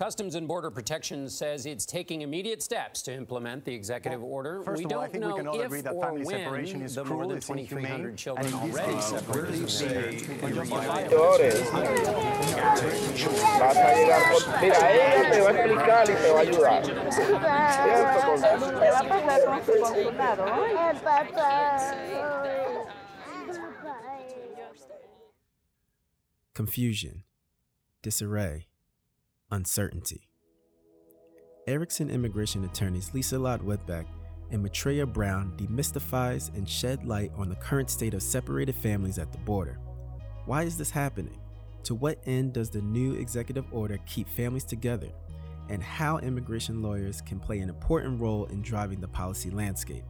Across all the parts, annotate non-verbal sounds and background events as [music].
Customs and Border Protection says it's taking immediate steps to implement the executive well, order. First we of all, don't I think know we can all if agree that or family when separation is the cruel, rule of it's 2,300 children and already uh, separated. Where say Vas a llegar por... Mira, ella te va a explicar y te va a ayudar. ¿Cierto? Va a pasar con su consulado? Confusion, disarray, uncertainty. Erickson immigration attorneys Lisa Lott Whitbeck and Matreya Brown demystifies and shed light on the current state of separated families at the border. Why is this happening? To what end does the new executive order keep families together? And how immigration lawyers can play an important role in driving the policy landscape.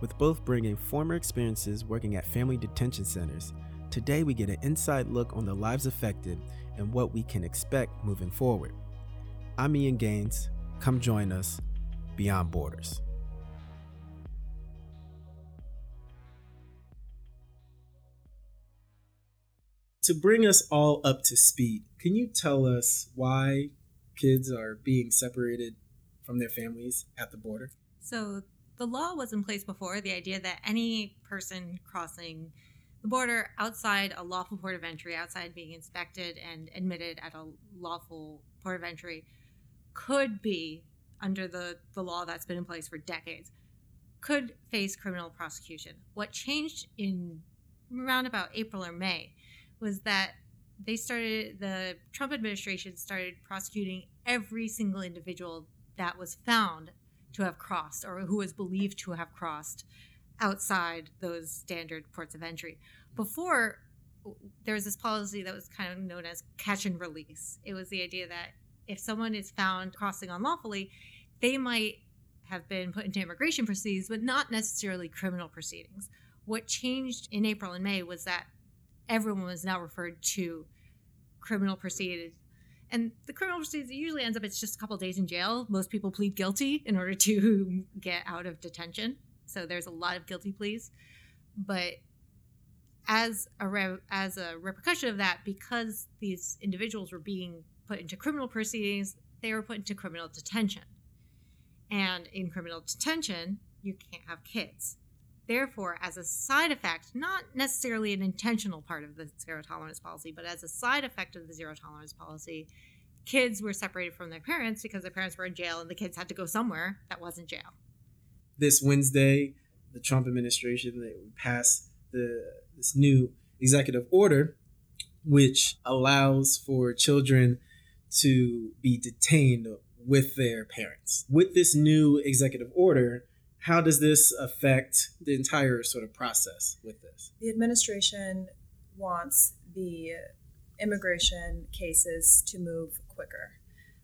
With both bringing former experiences working at family detention centers, today we get an inside look on the lives affected and what we can expect moving forward. I'm Ian Gaines. Come join us beyond borders. To bring us all up to speed, can you tell us why kids are being separated from their families at the border? So, the law was in place before the idea that any person crossing the border outside a lawful port of entry, outside being inspected and admitted at a lawful port of entry, could be, under the, the law that's been in place for decades, could face criminal prosecution. What changed in around about April or May was that they started, the Trump administration started prosecuting every single individual that was found to have crossed or who was believed to have crossed outside those standard ports of entry. Before, there was this policy that was kind of known as catch and release. It was the idea that if someone is found crossing unlawfully, they might have been put into immigration proceedings, but not necessarily criminal proceedings. What changed in April and May was that everyone was now referred to criminal proceedings. And the criminal proceedings usually ends up it's just a couple days in jail. Most people plead guilty in order to [laughs] get out of detention. So there's a lot of guilty pleas. But as a re- as a repercussion of that, because these individuals were being put into criminal proceedings, they were put into criminal detention. And in criminal detention, you can't have kids. Therefore, as a side effect, not necessarily an intentional part of the zero tolerance policy, but as a side effect of the zero tolerance policy, kids were separated from their parents because their parents were in jail and the kids had to go somewhere that wasn't jail. This Wednesday, the Trump administration they passed the this new executive order which allows for children to be detained with their parents. With this new executive order, how does this affect the entire sort of process with this? The administration wants the immigration cases to move quicker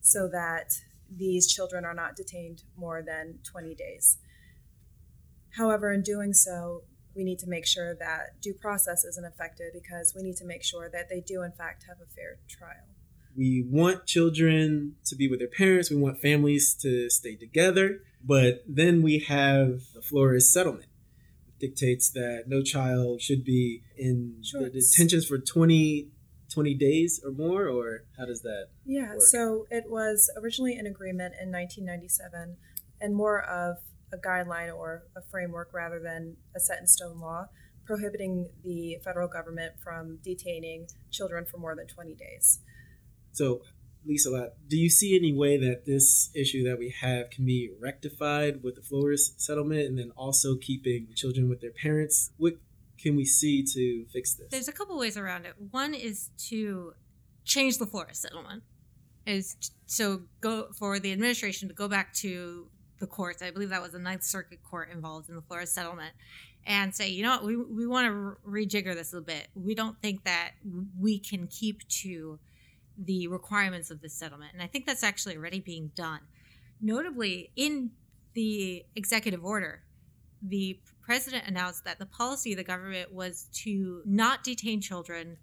so that these children are not detained more than 20 days. However, in doing so, we need to make sure that due process isn't affected because we need to make sure that they do, in fact, have a fair trial. We want children to be with their parents, we want families to stay together, but then we have the Flores settlement. It dictates that no child should be in sure. the detentions for 20, 20 days or more, or how does that Yeah, work? so it was originally an agreement in 1997 and more of a guideline or a framework rather than a set in stone law prohibiting the federal government from detaining children for more than 20 days. So, Lisa, uh, do you see any way that this issue that we have can be rectified with the Flores settlement and then also keeping children with their parents? What can we see to fix this? There's a couple ways around it. One is to change the Flores settlement. Is so go for the administration to go back to the courts. I believe that was the Ninth Circuit Court involved in the Flores settlement, and say, you know what, we we want to rejigger this a bit. We don't think that we can keep to the requirements of this settlement, and I think that's actually already being done. Notably, in the executive order, the president announced that the policy of the government was to not detain children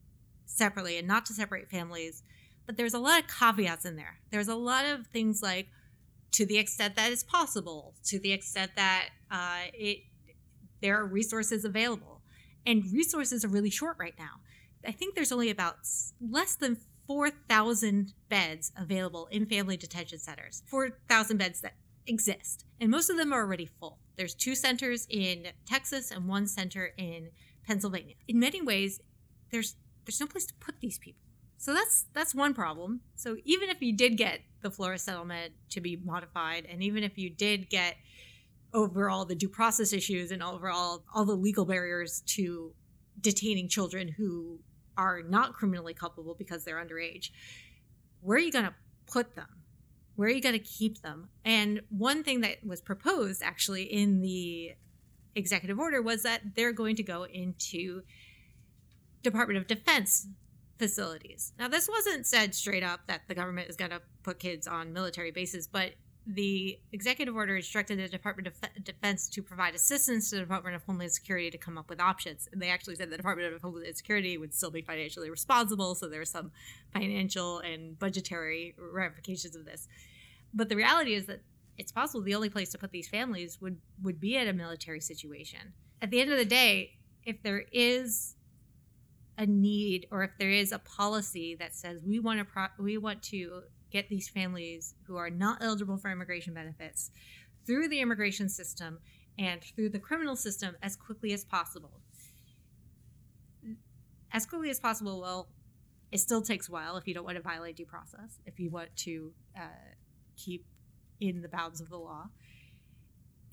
separately and not to separate families. But there's a lot of caveats in there. There's a lot of things like to the extent that is possible, to the extent that uh, it there are resources available, and resources are really short right now. I think there's only about less than 4,000 beds available in family detention centers. 4,000 beds that exist. And most of them are already full. There's two centers in Texas and one center in Pennsylvania. In many ways, there's there's no place to put these people. So that's that's one problem. So even if you did get the Flores settlement to be modified, and even if you did get overall the due process issues and overall all the legal barriers to detaining children who are not criminally culpable because they're underage, where are you going to put them? Where are you going to keep them? And one thing that was proposed actually in the executive order was that they're going to go into Department of Defense facilities. Now, this wasn't said straight up that the government is going to put kids on military bases, but the executive order instructed the Department of Defense to provide assistance to the Department of Homeland Security to come up with options. And they actually said the Department of Homeland Security would still be financially responsible, so there were some financial and budgetary ramifications of this. But the reality is that it's possible the only place to put these families would would be at a military situation. At the end of the day, if there is a need or if there is a policy that says we want to pro- we want to get these families who are not eligible for immigration benefits through the immigration system and through the criminal system as quickly as possible. As quickly as possible, well, it still takes a while if you don't want to violate due process, if you want to uh, keep in the bounds of the law.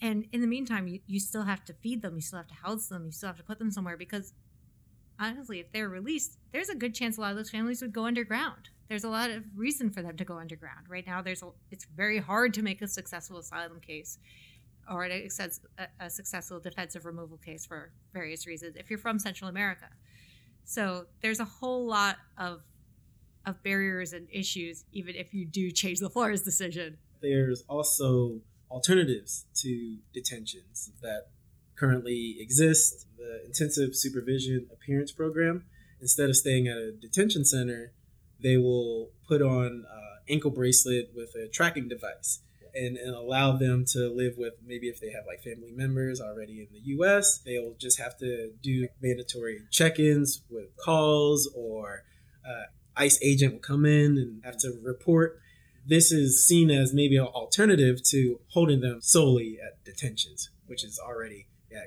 And in the meantime, you, you still have to feed them, you still have to house them, you still have to put them somewhere because honestly, if they're released, there's a good chance a lot of those families would go underground. There's a lot of reason for them to go underground. Right now, there's a, it's very hard to make a successful asylum case or a, a successful defensive removal case for various reasons if you're from Central America. So there's a whole lot of of barriers and issues, even if you do change the Flores decision. There's also alternatives to detentions that currently exist. The intensive supervision appearance program, instead of staying at a detention center, they will put on an ankle bracelet with a tracking device and, and allow them to live with maybe if they have like family members already in the US, they'll just have to do mandatory check ins with calls or uh, ICE agent will come in and have to report. This is seen as maybe an alternative to holding them solely at detentions, which is already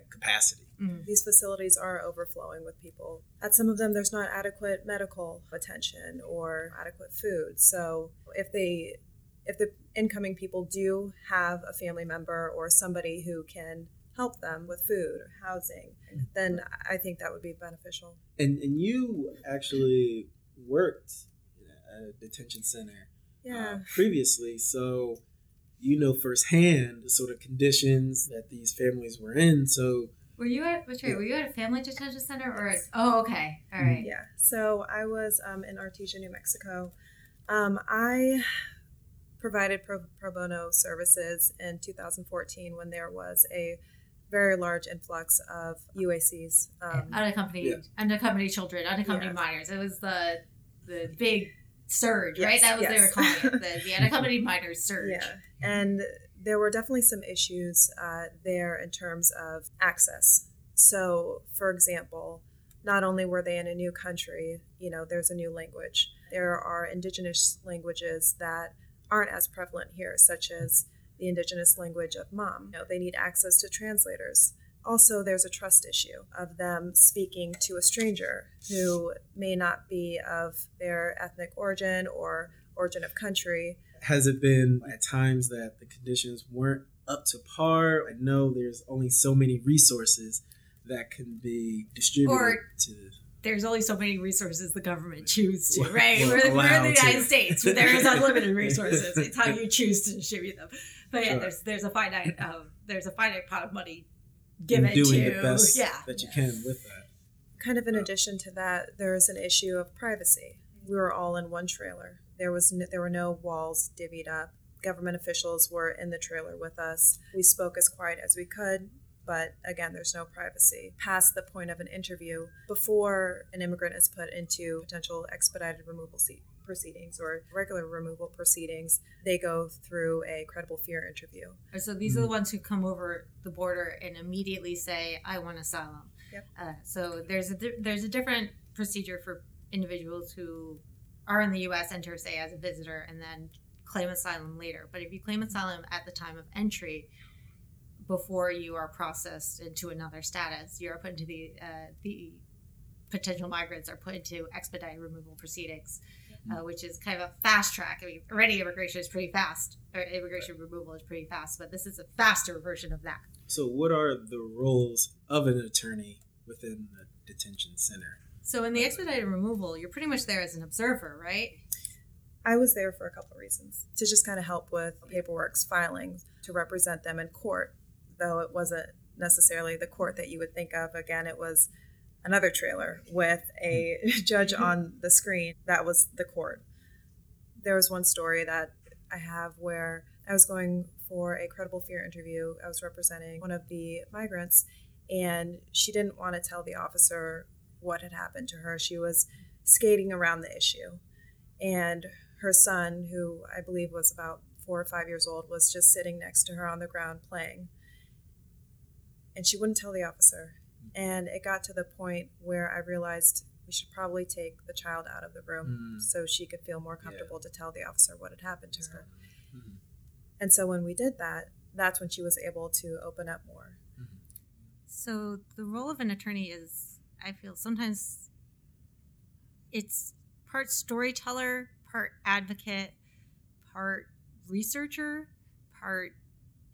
capacity. Mm. These facilities are overflowing with people. At some of them, there's not adequate medical attention or adequate food. So if they, if the incoming people do have a family member or somebody who can help them with food or housing, then I think that would be beneficial. And and you actually worked at a detention center uh, yeah. Uh, previously, so you know firsthand the sort of conditions that these families were in. So were you at which yeah. were you at a family detention center or a, oh okay all right yeah so I was um, in Artesia, New Mexico. Um, I provided pro, pro bono services in 2014 when there was a very large influx of UACs. Um, unaccompanied, yeah. unaccompanied children, unaccompanied yeah. minors. It was the the big surge, yes, right? That was yes. they were calling it the, [laughs] the unaccompanied minors surge. Yeah, and there were definitely some issues uh, there in terms of access. So, for example, not only were they in a new country, you know, there's a new language. There are indigenous languages that aren't as prevalent here, such as the indigenous language of Mam. You know, they need access to translators. Also, there's a trust issue of them speaking to a stranger who may not be of their ethnic origin or origin of country. Has it been at times that the conditions weren't up to par? I know there's only so many resources that can be distributed or to there's only so many resources the government choose to, [laughs] right? we're, we're, in the United to. States, there is unlimited [laughs] resources. It's how you choose to distribute them. But yeah, sure. there's there's a finite um, there's a finite pot of money given and doing to the best yeah. that you can with that. Kind of in addition to that, there is an issue of privacy. We were all in one trailer. There was no, there were no walls divvied up. Government officials were in the trailer with us. We spoke as quiet as we could but again, there's no privacy past the point of an interview before an immigrant is put into potential expedited removal seat proceedings or regular removal proceedings, they go through a credible fear interview. So these are the ones who come over the border and immediately say, "I want asylum." Yep. Uh, so there's a there's a different procedure for individuals who are in the U.S. enter, say, as a visitor, and then claim asylum later. But if you claim asylum at the time of entry, before you are processed into another status, you are put into the uh, the potential migrants are put into expedited removal proceedings, uh, which is kind of a fast track. I mean, already immigration is pretty fast, or immigration removal is pretty fast, but this is a faster version of that. So, what are the roles of an attorney within the detention center? So, in the expedited removal, you're pretty much there as an observer, right? I was there for a couple of reasons to just kind of help with paperwork's filings, to represent them in court, though it wasn't necessarily the court that you would think of. Again, it was another trailer with a [laughs] judge mm-hmm. on the screen. That was the court. There was one story that I have where I was going for a credible fear interview. I was representing one of the migrants, and she didn't want to tell the officer what had happened to her. She was skating around the issue. And her son, who I believe was about four or five years old, was just sitting next to her on the ground playing. And she wouldn't tell the officer. And it got to the point where I realized we should probably take the child out of the room mm. so she could feel more comfortable yeah. to tell the officer what had happened to her. Mm-hmm. And so when we did that, that's when she was able to open up more. Mm-hmm. So the role of an attorney is, I feel sometimes it's part storyteller, part advocate, part researcher, part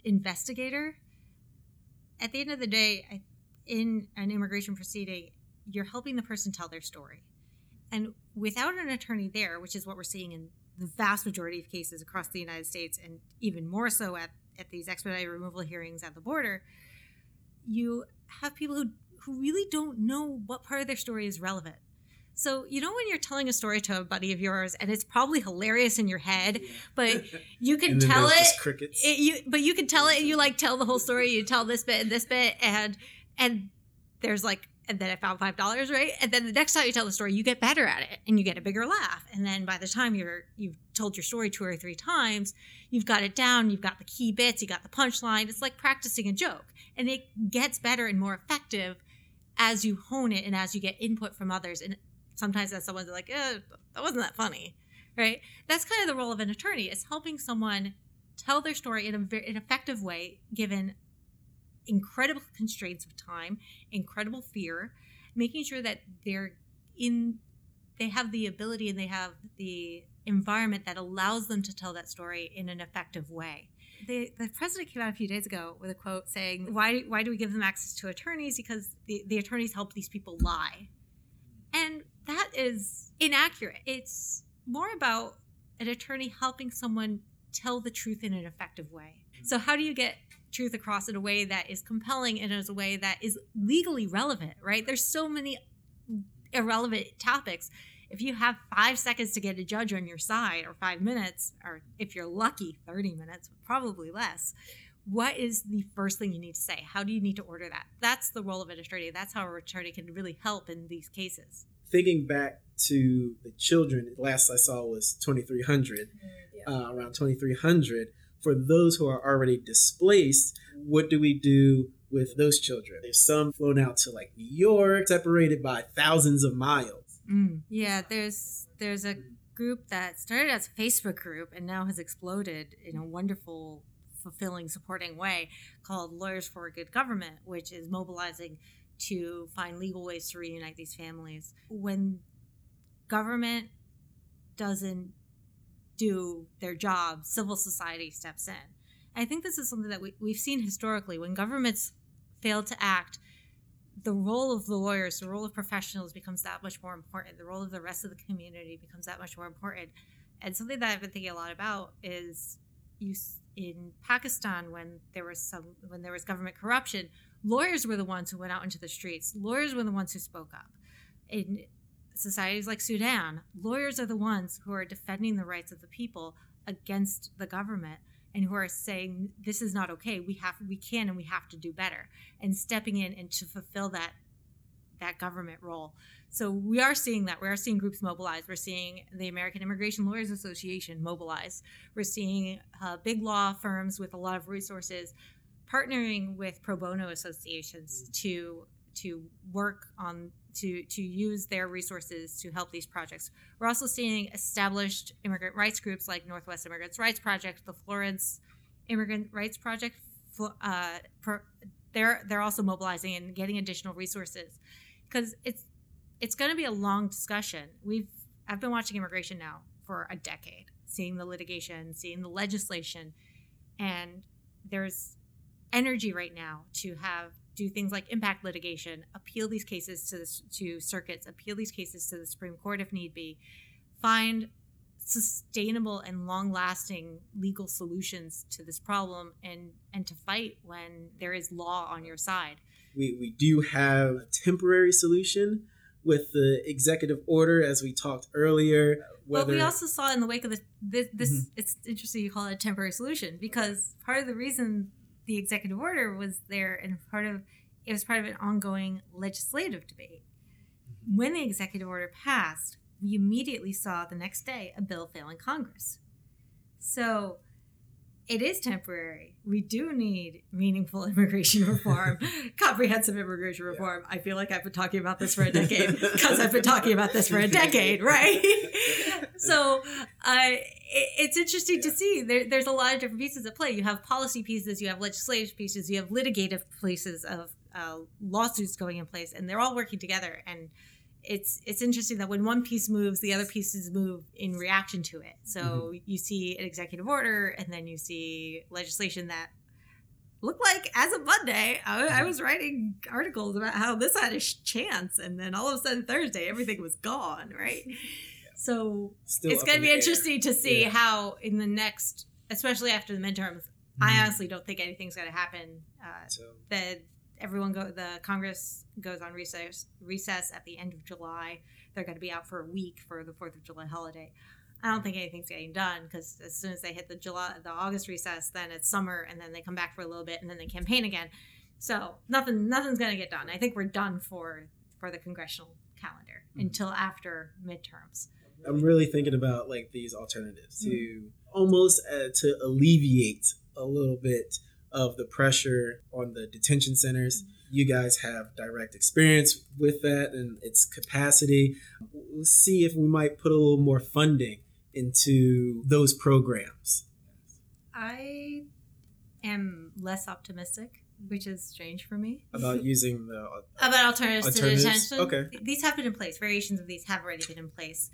investigator. At the end of the day, I, in an immigration proceeding, you're helping the person tell their story. And without an attorney there, which is what we're seeing in the vast majority of cases across the United States, and even more so at, at these expedited removal hearings at the border, you have people who, who really don't know what part of their story is relevant. So, you know, when you're telling a story to a buddy of yours and it's probably hilarious in your head, but [laughs] you can tell it, it, you, but you can tell it and you like tell the whole story. You tell this bit and this bit and, and there's like, and then I found five dollars, right? And then the next time you tell the story, you get better at it and you get a bigger laugh. And then by the time you're you've told your story two or three times, you've got it down, you've got the key bits, you got the punchline. It's like practicing a joke. And it gets better and more effective as you hone it and as you get input from others. And sometimes as someone's like, eh, that wasn't that funny, right? That's kind of the role of an attorney is helping someone tell their story in a very, an effective way, given incredible constraints of time, incredible fear, making sure that they're in, they have the ability and they have the environment that allows them to tell that story in an effective way. The, the president came out a few days ago with a quote saying, why, why do we give them access to attorneys? Because the, the attorneys help these people lie. And that is inaccurate. It's more about an attorney helping someone tell the truth in an effective way. So, how do you get truth across in a way that is compelling and in a way that is legally relevant, right? There's so many irrelevant topics. If you have five seconds to get a judge on your side, or five minutes, or if you're lucky, 30 minutes, probably less, what is the first thing you need to say? How do you need to order that? That's the role of an attorney. That's how a attorney can really help in these cases thinking back to the children, last I saw was 2,300, mm, yeah. uh, around 2,300. For those who are already displaced, what do we do with those children? There's some flown out to like New York, separated by thousands of miles. Mm. Yeah, there's there's a group that started as a Facebook group and now has exploded in a wonderful, fulfilling, supporting way called Lawyers for a Good Government, which is mobilizing to find legal ways to reunite these families. When government doesn't do their job, civil society steps in. I think this is something that we, we've seen historically. When governments fail to act, the role of the lawyers, the role of professionals becomes that much more important. The role of the rest of the community becomes that much more important. And something that I've been thinking a lot about is you in Pakistan when there was some when there was government corruption, lawyers were the ones who went out into the streets. Lawyers were the ones who spoke up. In societies like Sudan, lawyers are the ones who are defending the rights of the people against the government and who are saying this is not okay. We have we can and we have to do better and stepping in and to fulfill that that government role. So we are seeing that. We are seeing groups mobilize. We're seeing the American Immigration Lawyers Association mobilize. We're seeing uh, big law firms with a lot of resources partnering with pro bono associations to to work on to to use their resources to help these projects. We're also seeing established immigrant rights groups like Northwest Immigrants Rights Project, the Florence Immigrant Rights Project. Uh, they're they're also mobilizing and getting additional resources because it's it's going to be a long discussion. We've I've been watching immigration now for a decade, seeing the litigation, seeing the legislation, and there's energy right now to have do things like impact litigation, appeal these cases to the, to circuits, appeal these cases to the Supreme Court if need be, find sustainable and long-lasting legal solutions to this problem and and to fight when there is law on your side. We we do have a temporary solution with the executive order as we talked earlier. Whether... But we also saw in the wake of the, this, this mm-hmm. it's interesting you call it a temporary solution because part of the reason the executive order was there and part of it was part of an ongoing legislative debate. When the executive order passed, we immediately saw the next day a bill fail in Congress. So it is temporary. We do need meaningful [laughs] immigration reform, [laughs] comprehensive immigration reform. Yeah. I feel like I've been talking about this for a decade because I've been talking about this for a decade, [laughs] right? so uh, it, it's interesting yeah. to see there, there's a lot of different pieces at play. You have policy pieces, you have legislative pieces, you have litigative pieces of uh, lawsuits going in place, and they're all working together. And it's it's interesting that when one piece moves, the other pieces move in reaction to it. So mm-hmm. you see an executive order, and then you see legislation that looked like as of Monday, I, I mm-hmm. was writing articles about how this had a chance, and then all of a sudden Thursday, everything was gone. Right. Yeah. [laughs] So Still it's going to be interesting air. to see yeah. how in the next, especially after the midterms. Mm-hmm. I honestly don't think anything's going to happen. Uh, so. The everyone go the Congress goes on recess recess at the end of July. They're going to be out for a week for the Fourth of July holiday. I don't think anything's getting done because as soon as they hit the July the August recess, then it's summer, and then they come back for a little bit, and then they campaign again. So nothing nothing's going to get done. I think we're done for for the congressional calendar mm-hmm. until after midterms. I'm really thinking about like these alternatives mm-hmm. to almost uh, to alleviate a little bit of the pressure on the detention centers. You guys have direct experience with that and its capacity. We'll see if we might put a little more funding into those programs. I am less optimistic, which is strange for me. About [laughs] using the uh, about alternatives, alternatives, to detention. Okay, these have been in place. Variations of these have already been in place,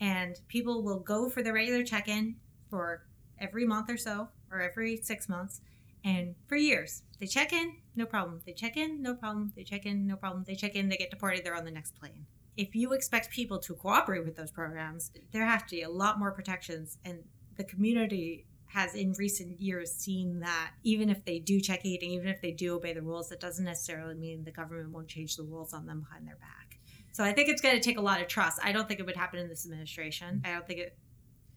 and people will go for the regular check-in for every month or so, or every six months, and for years, they check in, no problem. They check in, no problem. They check in, no problem. They check in, they get deported, they're on the next plane. If you expect people to cooperate with those programs, there have to be a lot more protections. And the community has in recent years seen that even if they do check in, even if they do obey the rules, that doesn't necessarily mean the government won't change the rules on them behind their back. So I think it's going to take a lot of trust. I don't think it would happen in this administration. Mm. I don't think it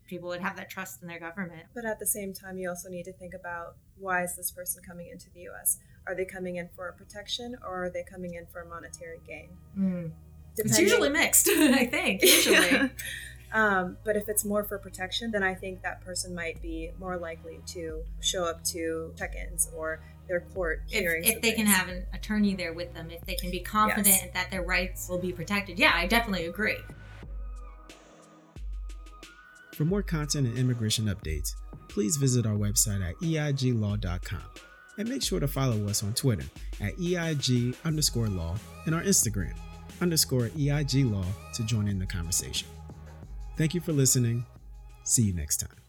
people would have that trust in their government. But at the same time, you also need to think about why is this person coming into the U.S. Are they coming in for a protection or are they coming in for a monetary gain? Mm. It's usually mixed, [laughs] I think. Usually. yeah. [laughs] um, but if it's more for protection, then I think that person might be more likely to show up to check-ins or their court hearings. If, if they things. can have an attorney there with them, if they can be confident yes. that their rights will be protected. Yeah, I definitely agree. For more content and immigration updates, please visit our website at eiglaw.com and make sure to follow us on Twitter at EIG underscore law and our Instagram underscore EIG law to join in the conversation. Thank you for listening. See you next time.